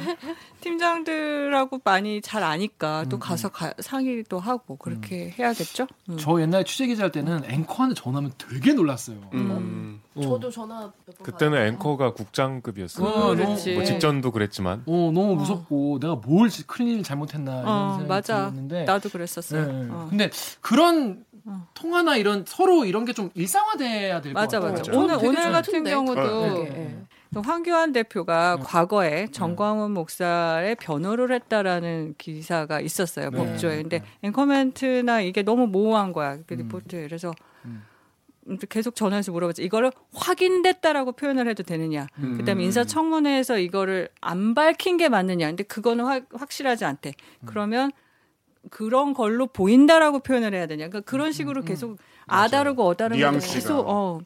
팀장들하고 많이 잘 아니까 음, 또 가서 가- 상의도 하고 그렇게 해야겠죠. 음. 저 옛날에 취재 기자 할 때는 앵커한테 전화하면 되게 놀랐어요. 음, 어. 저도 전화 몇번 그때는 앵커가 국장급이었어요. 어, 그렇지. 뭐 직전도 그랬지만 어 너무 무섭고 내가 뭘 큰일 잘못했나 이런 어, 생각이 맞아. 들었는데 나도 그랬었어요. 네, 네. 어. 근데 그런 어. 통화나 이런 서로 이런 게 좀 일상화돼야 될것 맞아 같아요. 맞아. 맞아요. 오늘 오늘 같은. 경우도 어, 네, 네. 또 황교안 대표가 네. 과거에 정광훈 목사의 변호를 했다라는 기사가 있었어요 네. 법조에. 근데 네. 앵커멘트나 이게 너무 모호한 거야 그 음. 리포트에. 그래서 음. 계속 전화해서 물어봤지. 이거를 확인됐다라고 표현을 해도 되느냐. 음. 그다음에 인사청문회에서 이거를 안 밝힌 게 맞느냐. 근데 그거는 확- 확실하지 않대. 음. 그러면 그런 걸로 보인다라고 표현을 해야 되냐. 그러니까 그런 음, 식으로 계속 아다르고 뉘앙스가. 계속 어,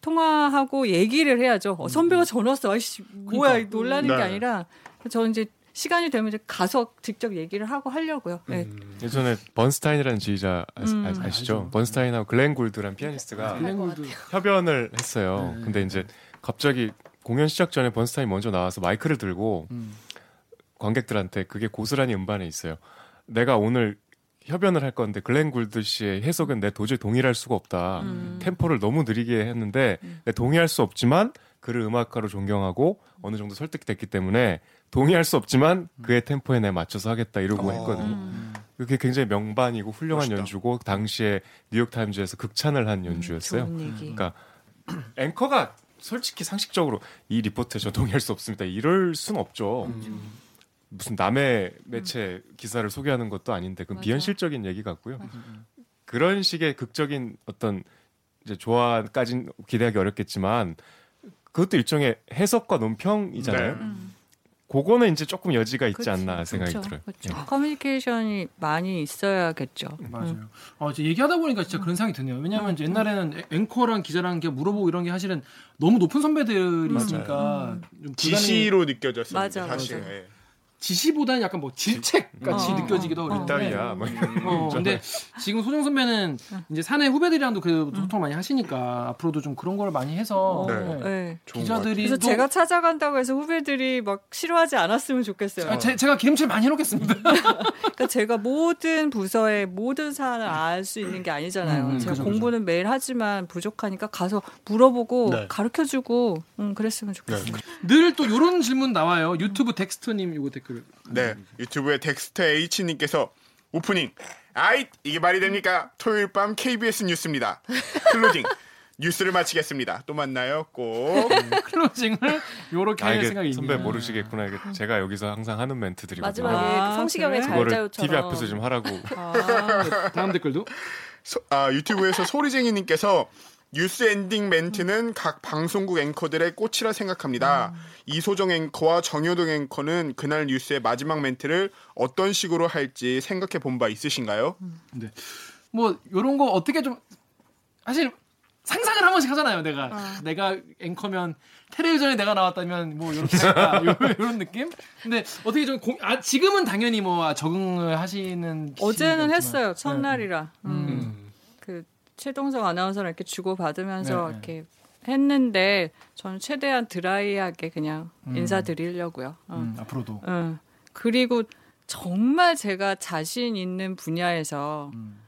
통화하고 얘기를 해야죠. 어, 선배가 전화 왔어. 아이씨, 뭐야, 그러니까. 놀라는 네. 게 아니라 저는 이제 시간이 되면 이제 가서 직접 얘기를 하고 하려고요. 네. 예전에 번스타인이라는 지휘자 아, 음. 아, 아시죠? 번스타인하고 글렌 굴드란 피아니스트가 글렌골드 협연을 했어요. 네. 근데 이제 갑자기 공연 시작 전에 번스타인 먼저 나와서 마이크를 들고 음. 관객들한테 그게 고스란히 음반에 있어요. 내가 오늘 협연을 할 건데 글렌 굴드 씨의 해석은 내 도저히 동의할 수가 없다. 음. 템포를 너무 느리게 했는데 내 동의할 수 없지만 그를 음악가로 존경하고 어느 정도 설득됐기 때문에 동의할 수 없지만 그의 템포에 내 맞춰서 하겠다 이러고 어. 했거든요. 음. 그게 굉장히 명반이고 훌륭한 멋있다. 연주고 당시에 뉴욕 타임즈에서 극찬을 한 연주였어요. 좋은 얘기. 그러니까 앵커가 솔직히 상식적으로 이 리포트에 저 동의할 수 없습니다. 이럴 순 없죠. 음. 무슨 남의 매체 기사를 소개하는 것도 아닌데 그건 맞아. 비현실적인 얘기 같고요. 그런 식의 극적인 어떤 이제 조화까진 기대하기 어렵겠지만 그것도 일종의 해석과 논평이잖아요. 네. 음. 그거는 이제 조금 여지가 있지 그치, 않나 생각이 그쵸, 들어요. 그쵸. 예. 커뮤니케이션이 많이 있어야겠죠. 맞아요. 어, 이제 얘기하다 보니까 진짜 그런 생각이 드네요. 왜냐하면 이제 옛날에는 앵- 앵커랑 기자랑 게 물어보고 이런 게 사실은 너무 높은 선배들이 있으니까 좀 불가능해- 지시로 느껴졌습니다. 맞아, 사실. 맞아. 예. 지시보다는 약간 뭐 질책 같이 어, 느껴지기도 어, 하고 어. 이따위야. 뭐 어, 근데 지금 소정 선배는 이제 사내 후배들이랑도 그 소통 많이 하시니까 앞으로도 좀 그런 걸 많이 해서 네. 네. 네. 기자들이 그래서 또- 제가 찾아간다고 해서 후배들이 막 싫어하지 않았으면 좋겠어요. 아, 제, 제가 기름칠 많이 해놓겠습니다. 그러니까 제가 모든 부서의 모든 사안을 알 수 있는 게 아니잖아요. 음, 음, 제가 그죠, 공부는 매일 하지만 부족하니까 가서 물어보고 네. 가르쳐주고 음, 그랬으면 좋겠어요. 늘또 이런 질문 나와요. 유튜브 덱스터님 이거 댓글. 네. 유튜브에 덱스터 H님께서 opening. 아이, 이게 말이 됩니까? 토요일 밤 KBS 뉴스입니다. closing. 뉴스를 마치겠습니다. 또 만나요. 꼭. closing을 요렇게 아할 이게 생각이 선배. 모르시겠구나. 이게 제가 여기서 항상 하는 멘트들이거든요. 마지막에 아, 그 성시경의 그래? 잘 그거를 자요처럼 TV 앞에서 좀 하라고. 아, 다음 댓글도 소- 아, 유튜브에서 소리쟁이님께서 뉴스 엔딩 멘트는 각 방송국 앵커들의 꽃이라 생각합니다. 이소정 앵커와 정효동 앵커는 그날 뉴스의 마지막 멘트를 어떤 식으로 할지 생각해 본 바 있으신가요? 뭐 요런 거 어떻게 좀 사실 상상을 한 번씩 하잖아요. 내가 어. 내가 앵커면 텔레비전에 내가 나왔다면 뭐 이렇게 할까 요- 요런 느낌. 근데 어떻게 좀 공, 아, 지금은 당연히 뭐 아, 적응을 하시는 어제는 했어요. 있지만. 첫날이라. 음. 음. 그 최동석 아나운서랑 이렇게 주고 받으면서 네, 네. 이렇게 했는데 저는 최대한 드라이하게 그냥 음. 인사드리려고요. 어. 음, 앞으로도 어. 그리고 정말 제가 자신 있는 분야에서 음.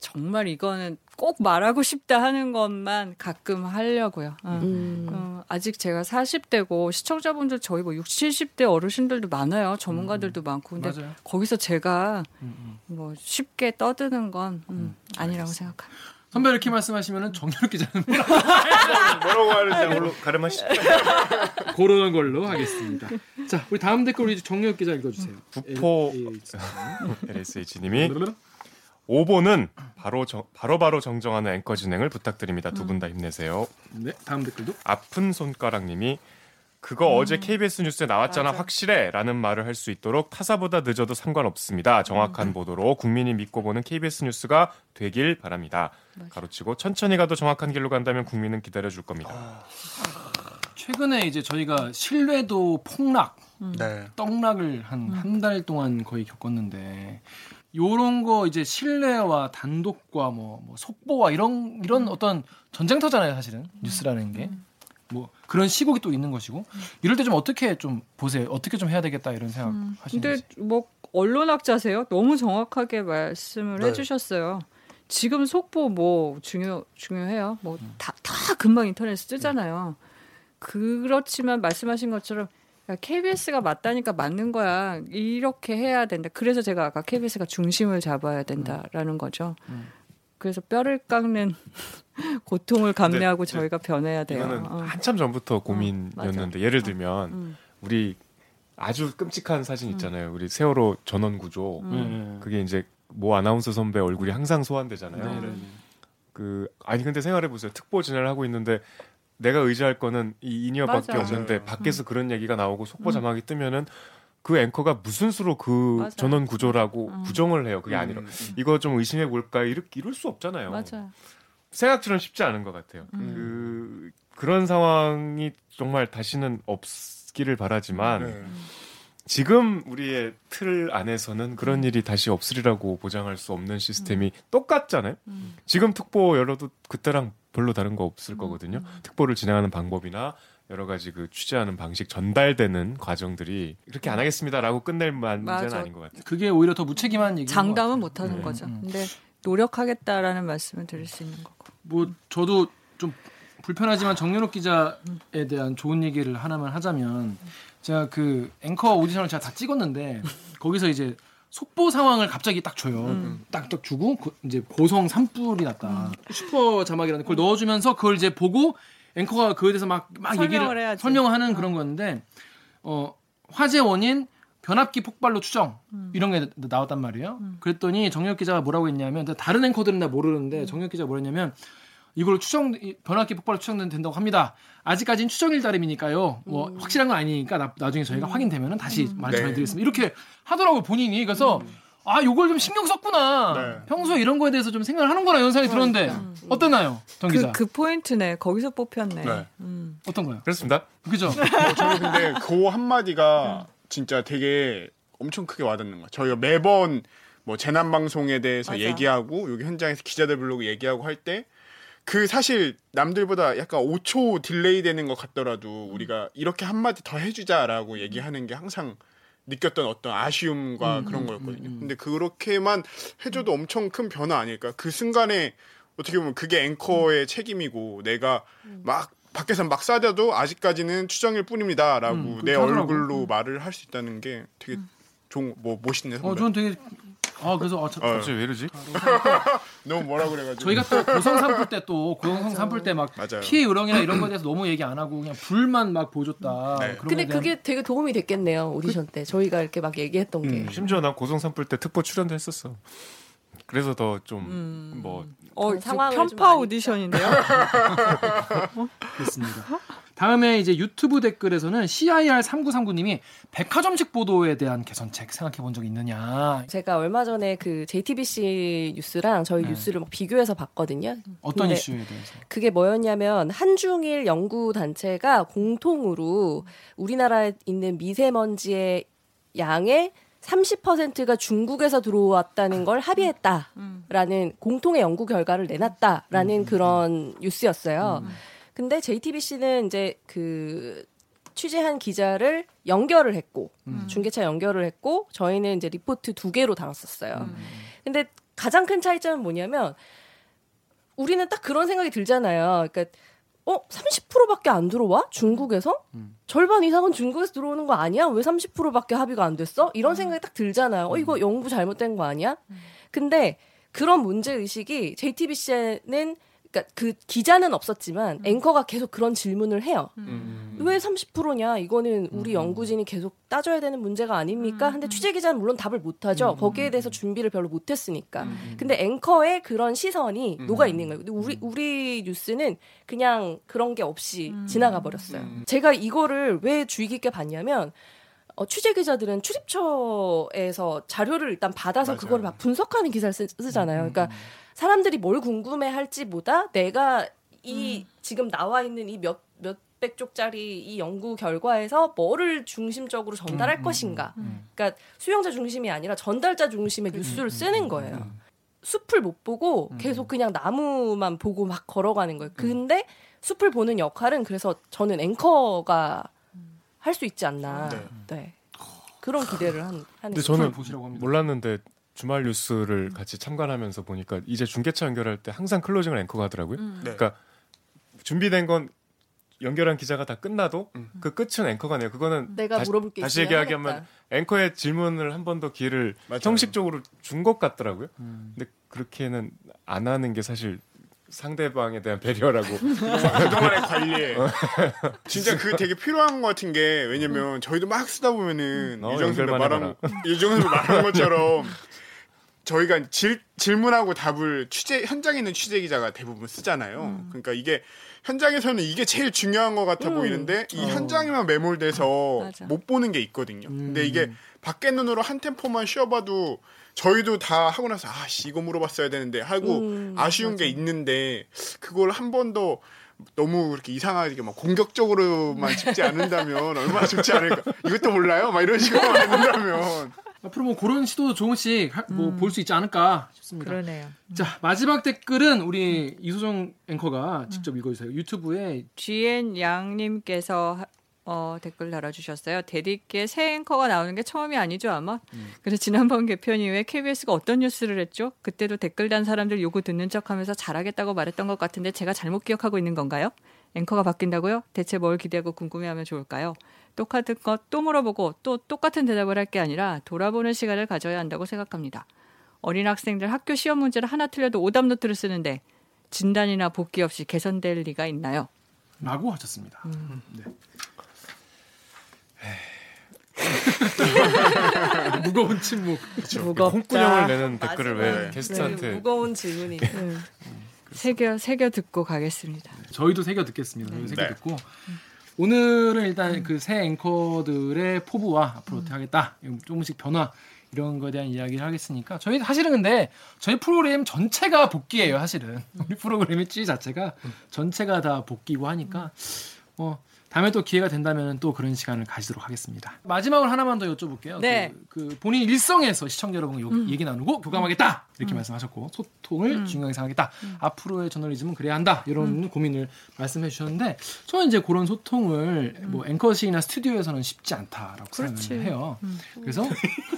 정말 이거는 꼭 말하고 싶다 하는 것만 가끔 하려고요. 어. 음. 어, 아직 제가 40대고 시청자분들 저희 뭐 60, 70대 어르신들도 많아요. 전문가들도 많고. 근데 맞아요. 거기서 제가 음, 음. 뭐 쉽게 떠드는 건 음, 아니라고 생각합니다. 선배 이렇게 말씀하시면은 정유럽 기자는 뭐라고 하는지 걸로 가름하시죠. 고르는 걸로 하겠습니다. 자, 우리 다음 댓글 우리 정유럽 기자 읽어주세요. 부포 예, 예, 예. LSH님이 5번은 바로 정, 바로바로 정정하는 앵커 진행을 부탁드립니다. 두 분 다 힘내세요. 네, 다음 댓글도 아픈 손가락님이 그거 어제 KBS 뉴스에 나왔잖아 맞아. 확실해라는 말을 할 수 있도록 타사보다 늦어도 상관없습니다. 정확한 보도로 국민이 믿고 보는 KBS 뉴스가 되길 바랍니다. 가로치고 천천히 가도 정확한 길로 간다면 국민은 기다려 줄 겁니다. 최근에 이제 저희가 신뢰도 폭락, 네. 떡락을 한 한 달 동안 거의 겪었는데 요런 거 이제 신뢰와 단독과 뭐, 뭐 속보와 이런 이런 어떤 전쟁터잖아요, 사실은 뉴스라는 게. 뭐 그런 시국이 또 있는 것이고 이럴 때 좀 어떻게 좀 보세요. 어떻게 좀 해야 되겠다 이런 생각 근데 하시는지. 뭐 언론학자세요? 너무 정확하게 말씀을 네. 해주셨어요. 지금 속보 뭐 중요 중요해요. 뭐 다다 금방 인터넷에 뜨잖아요. 그렇지만 말씀하신 것처럼 야, KBS가 맞다니까 맞는 거야. 이렇게 해야 된다. 그래서 제가 아까 KBS가 중심을 잡아야 된다라는 거죠. 음. 그래서 뼈를 깎는 고통을 감내하고 저희가 변해야 돼요. 이거는 어. 한참 전부터 고민이었는데 예를 들면 음. 우리 아주 끔찍한 사진 있잖아요. 우리 세월호 전원 구조. 음. 네, 네. 그게 이제 모 아나운서 선배 얼굴이 항상 소환되잖아요. 네, 네, 네. 그 아니 근데 생각해 보세요. 특보 진행을 하고 있는데 내가 의지할 거는 이 인이어밖에 맞아요. 없는데. 밖에서 그런 얘기가 나오고 속보 자막이 뜨면은 그 앵커가 무슨 수로 그 맞아요. 전원 구조라고 음. 부정을 해요. 그게 아니라 이거 좀 의심해 볼까 이렇게 이럴 수 없잖아요. 맞아요. 생각처럼 쉽지 않은 것 같아요. 그 그런 상황이 정말 다시는 없기를 바라지만 네. 지금 우리의 틀 안에서는 그런 일이 다시 없으리라고 보장할 수 없는 시스템이 똑같잖아요. 지금 특보 열어도 그때랑 별로 다른 거 없을 거거든요. 특보를 진행하는 방법이나 여러 가지 그 취재하는 방식 전달되는 과정들이 이렇게 안 하겠습니다라고 끝낼 문제는 맞아. 아닌 것 같아요. 그게 오히려 더 무책임한 얘기인 것 장담은 같아요. 못 하는 네. 거죠. 음. 근데 노력하겠다라는 말씀을 드릴 수 있는 거고. 뭐 저도 좀 불편하지만 정연욱 기자에 대한 좋은 얘기를 하나만 하자면 제가 그 앵커 오디션을 제가 다 찍었는데 거기서 이제 속보 상황을 갑자기 딱 줘요. 딱딱 주고 그 이제 고성 산불이 났다. 슈퍼 자막이라는 그걸 넣어주면서 그걸 이제 보고 앵커가 그에 대해서 막 막 얘기를 해야지. 설명을 하는 그런 거였는데 어 화재 원인 변압기 폭발로 추정 이런 게 나- 나왔단 말이에요. 그랬더니 정혁 기자가 뭐라고 했냐면 다른 앵커들은 나 모르는데 정혁 기자가 뭐랬냐면 이걸 추정 이 변압기 폭발로 추정된다고 합니다. 아직까지는 추정일 따름이니까요. 뭐 확실한 건 아니니까 나, 나중에 저희가 확인되면은 다시 말 네. 전해드리겠습니다. 이렇게 하더라고요 본인이. 그래서 아 요걸 좀 신경 썼구나. 네. 평소에 이런 거에 대해서 좀 생각을 하는구나 이런 생각이 들었는데 어떠나요, 정 기자? 그, 그 포인트네. 거기서 뽑혔네. 네. 음. 어떤 거요? 그렇습니다. 그죠? 어, 저는 근데 그 한 마디가 진짜 되게 엄청 크게 와닿는 거야. 저희가 매번 뭐 재난 방송에 대해서 맞아. 얘기하고 여기 현장에서 기자들 부르고 얘기하고 할 때 그 사실 남들보다 약간 5초 delay 되는 것 같더라도 우리가 이렇게 한마디 더 해주자라고 얘기하는 게 항상 느꼈던 어떤 아쉬움과 그런 거였거든요. 근데 그렇게만 해줘도 엄청 큰 변화 아닐까? 그 순간에 어떻게 보면 그게 앵커의 책임이고 내가 막 밖에서 막 싸뎌도 아직까지는 추정일 뿐입니다라고 음, 내. 얼굴로 말을 할 수 있다는 게 되게 좋은 뭐 멋있네. 어, 선배. 저는 되게 아 그래서 아, 저, 어, 갑자기 왜 이러지? 너무 뭐라 그래가지고 저희가 또 고성 산불 때 또 고성 산불 때 막 맞아요. 피해 요령이나 이런 거에 대해서 너무 얘기 안 하고 그냥 불만 막 보여줬다. 네. 그런 근데 대한 그게 되게 도움이 됐겠네요 오디션 때 저희가 이렇게 막 얘기했던 게. 심지어 난 고성 산불 때 특보 출연도 했었어. 그래서 더 좀뭐 어, 그 편파 오디션인데요. 그렇습니다. 다음에 이제 유튜브 댓글에서는 CIR3939님이 백화점식 보도에 대한 개선책 생각해 본 적 있느냐. 제가 얼마 전에 그 JTBC 뉴스랑 저희 네. 뉴스를 막 비교해서 봤거든요. 어떤 이슈에 대해서? 그게 뭐였냐면 한중일 연구 단체가 공통으로 우리나라에 있는 미세먼지의 양의 30%가 중국에서 들어왔다는 걸 합의했다라는 공통의 연구 결과를 내놨다라는 그런 뉴스였어요. 근데 JTBC는 이제 그 취재한 기자를 연결을 했고 중계차 연결을 했고 저희는 이제 리포트 두 개로 다뤘었어요. 근데 가장 큰 차이점은 뭐냐면 우리는 딱 그런 생각이 들잖아요. 그러니까 어 30%밖에 안 들어와 중국에서 절반 이상은 중국에서 들어오는 거 아니야? 왜 30%밖에 합의가 안 됐어? 이런 생각이 딱 들잖아요. 어 이거 연구 잘못된 거 아니야? 근데 그런 문제 의식이 JTBC는 그러니까 그 기자는 없었지만 앵커가 계속 그런 질문을 해요. 왜 30%냐? 이거는 우리 연구진이 계속 따져야 되는 문제가 아닙니까? 근데 취재 기자는 물론 답을 못 하죠. 거기에 대해서 준비를 별로 못 했으니까. 근데 앵커의 그런 시선이 녹아 있는 거예요. 근데 우리 우리 뉴스는 그냥 그런 게 없이 지나가 버렸어요. 제가 이거를 왜 주의 깊게 봤냐면 어, 취재 기자들은 출입처에서 자료를 일단 받아서 맞아요. 그거를 막 분석하는 기사를 쓰, 쓰잖아요. 그러니까 사람들이 뭘 궁금해 할지보다 내가 이 지금 나와 있는 이 몇 몇백 쪽짜리 이 연구 결과에서 뭐를 중심적으로 전달할 것인가. 그러니까 수용자 중심이 아니라 전달자 중심의 뉴스를 쓰는 거예요. 숲을 못 보고 계속 그냥 나무만 보고 막 걸어가는 거예요. 근데 숲을 보는 역할은 그래서 저는 앵커가 할 수 있지 않나. 네. 네. 그런 기대를 한, 하는 근데. 저는 보시라고 합니다. 몰랐는데 주말 뉴스를 같이 참관하면서 보니까 이제 중계차 연결할 때 항상 클로징을 앵커가 하더라고요. 네. 그러니까 준비된 건 연결한 기자가 다 끝나도 음. 그 끝은 앵커가 네요 그거는 내가 다시, 물어볼 게 다시 하겠다. 앵커의 질문을 한 번 더 기회를 맞아요. 형식적으로 준 것 같더라고요. 음. 근데 그렇게는 안 하는 게 사실 상대방에 대한 배려라고. 그동안의 관리에 진짜 그 되게 필요한 것 같은 게 왜냐면 저희도 막 쓰다 보면은 어, 유정 선배 연결만 말한 유정 선배 말한 것처럼 저희가 질, 질문하고 답을 취재 현장에 있는 취재 기자가 대부분 쓰잖아요. 그러니까 이게 현장에서는 이게 제일 중요한 것 같아 보이는데 이 현장에만 매몰돼서 맞아. 못 보는 게 있거든요. 근데 이게 밖에 눈으로 한 템포만 쉬어봐도 저희도 다 하고 나서 아씨 이거 물어봤어야 되는데 하고 음, 아쉬운 게 있는데 그걸 한 번 더 너무 그렇게 이상하게 막 공격적으로만 찍지 않는다면 얼마나 좋지 않을까. 이것도 몰라요? 막 이런 식으로 만든다면. 앞으로 뭐 그런 시도도 조금씩 뭐 볼수 있지 않을까 싶습니다. 그러네요. 자 마지막 댓글은 우리 이소정 앵커가 직접 읽어주세요. 유튜브에 GN 양님께서 어, 댓글 달아주셨어요. 대디께 새 앵커가 나오는 게 처음이 아니죠 아마. 그래서 지난번 개편 이후에 KBS가 어떤 뉴스를 했죠? 그때도 댓글 단 사람들 요구 듣는 척하면서 잘하겠다고 말했던 것 같은데 제가 잘못 기억하고 있는 건가요? 앵커가 바뀐다고요? 대체 뭘 기대하고 궁금해하면 좋을까요? 똑같은 것 또 물어보고 또 똑같은 대답을 할 게 아니라 돌아보는 시간을 가져야 한다고 생각합니다. 어린 학생들 학교 시험 문제를 하나 틀려도 오답 노트를 쓰는데 진단이나 복귀 없이 개선될 리가 있나요? 라고 하셨습니다. 음. 네. 무거운 침묵. 무겁다. 콩꾸녕을 내는. 댓글을 왜 네. 게스트한테 무거운 질문이. 새겨 새겨 듣고 가겠습니다. 저희도 새겨 듣겠습니다. 저희도 새겨 네. 듣고 오늘은 일단 그 새 앵커들의 포부와 앞으로 어떻게 하겠다 조금씩 변화 이런 거에 대한 이야기를 하겠으니까 저희 사실은 근데 저희 프로그램 전체가 복귀예요 사실은 우리 프로그램의 취지 자체가 전체가 다 복귀고 하니까 뭐 다음에 또 기회가 된다면 또 그런 시간을 가지도록 하겠습니다. 마지막으로 하나만 더 여쭤볼게요. 네. 그, 그 본인 일성에서 시청자 여러분과 요- 얘기 나누고 교감하겠다 이렇게 말씀하셨고 소통을 중요하게 생각하겠다. 앞으로의 저널리즘은 그래야 한다 이런 고민을 말씀해 주셨는데 저는 이제 그런 소통을 뭐 앵커식이나 스튜디오에서는 쉽지 않다라고 그렇지. 생각을 해요. 그래서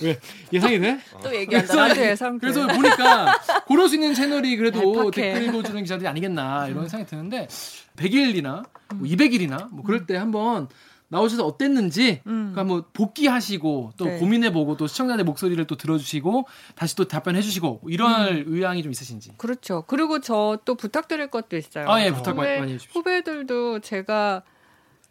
왜 예상이 돼? 또 얘기한다. 나도 예상. 그래서 보니까 고를 수 있는 채널이 그래도 발팍해. 댓글 읽어주는 기자들이 아니겠나 이런 생각이 드는데 100일이나 뭐 200일이나 뭐 그럴 때 한번 나오셔서 어땠는지 그러니까 뭐 복귀하시고 또 네. 고민해보고 또 시청자들 목소리를 또 들어주시고 다시 또 답변해주시고 뭐 이런 의향이 좀 있으신지 그렇죠. 그리고 저 또 부탁드릴 것도 있어요. 아예 부탁 후배, 많이 해주십시오. 후배들도 제가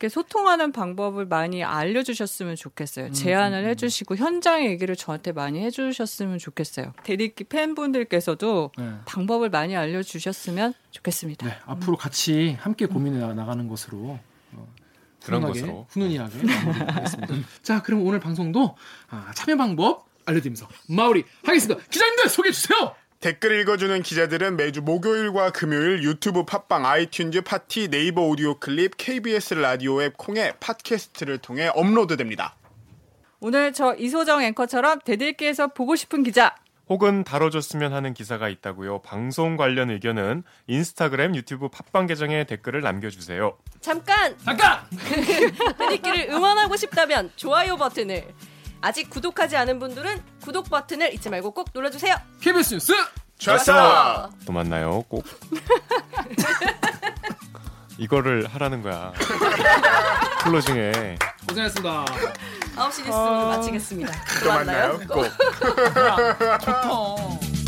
소통하는 방법을 많이 알려주셨으면 좋겠어요. 음, 제안을 해주시고 현장 얘기를 저한테 많이 해주셨으면 좋겠어요. 대리기 팬분들께서도 네. 방법을 많이 알려주셨으면 좋겠습니다. 네, 앞으로 같이 함께 고민해 나가는 것으로 어, 그런 것으로. 훈훈하게 마무리하겠습니다. 자, 그럼 오늘 방송도 아, 참여 방법 알려드리면서 마무리 하겠습니다. 기자님들 소개해 주세요. 댓글 읽어주는 기자들은 매주 목요일과 금요일 유튜브 팟빵, 아이튠즈, 팟티, 네이버 오디오 클립, KBS 라디오 앱 콩의 팟캐스트를 통해 업로드됩니다. 오늘 저 이소정 앵커처럼 댓읽기에서 보고 싶은 기자 혹은 다뤄줬으면 하는 기사가 있다고요. 방송 관련 의견은 인스타그램, 유튜브 팟빵 계정에 댓글을 남겨주세요. 잠깐 잠깐. 대리기를 응원하고 싶다면 좋아요 버튼을 아직 구독하지 않은 분들은 구독 버튼을 잊지 말고 꼭 눌러주세요. KBS 뉴스 좋았어! 또 만나요. 꼭. 이거를 하라는 거야. 클로징에. 고생하셨습니다. 9시 뉴스 오늘 마치겠습니다. 또 만나요. 꼭. 좋다.